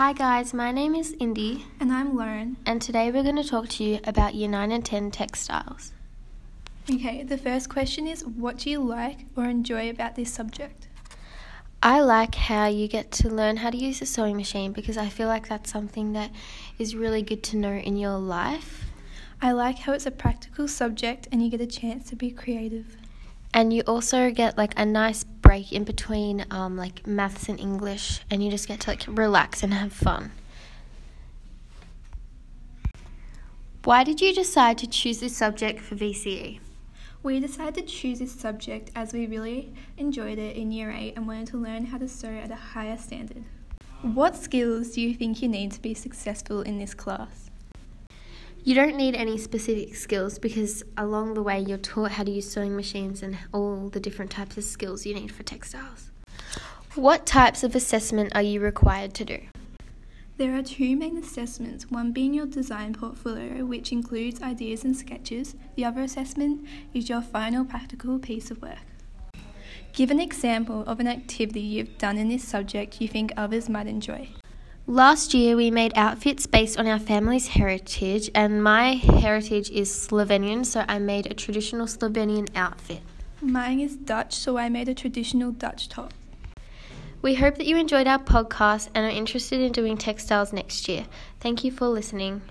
Hi guys, my name is Indy, And I'm Lauren. and today we're going to talk to you about Year 9 and 10 textiles. Okay, the first question is what do you like or enjoy about this subject? I like how you get to learn how to use a sewing machine because I feel like that's something that is really good to know in your life. I like how it's a practical subject and you get a chance to be creative. And you also get like a nice break in between um, like maths and English, and you just get to like relax and have fun. Why did you decide to choose this subject for? VCE? We decided to choose this subject as we really enjoyed it in year 8 and wanted to learn how to sew at a higher standard. What skills do you think you need to be successful in this class? You don't need any specific skills because along the way you're taught how to use sewing machines and all the different types of skills you need for textiles. What types of assessment are you required to do? There are two main assessments, one being your design portfolio, which includes ideas and sketches. The other assessment is your final practical piece of work. Give an example of an activity you've done in this subject you think others might enjoy. Last year we made outfits based on our family's heritage and my heritage is Slovenian so I made a traditional Slovenian outfit. Mine is Dutch, so I made a traditional Dutch top. We hope that you enjoyed our podcast and are interested in doing textiles next year. Thank you for listening.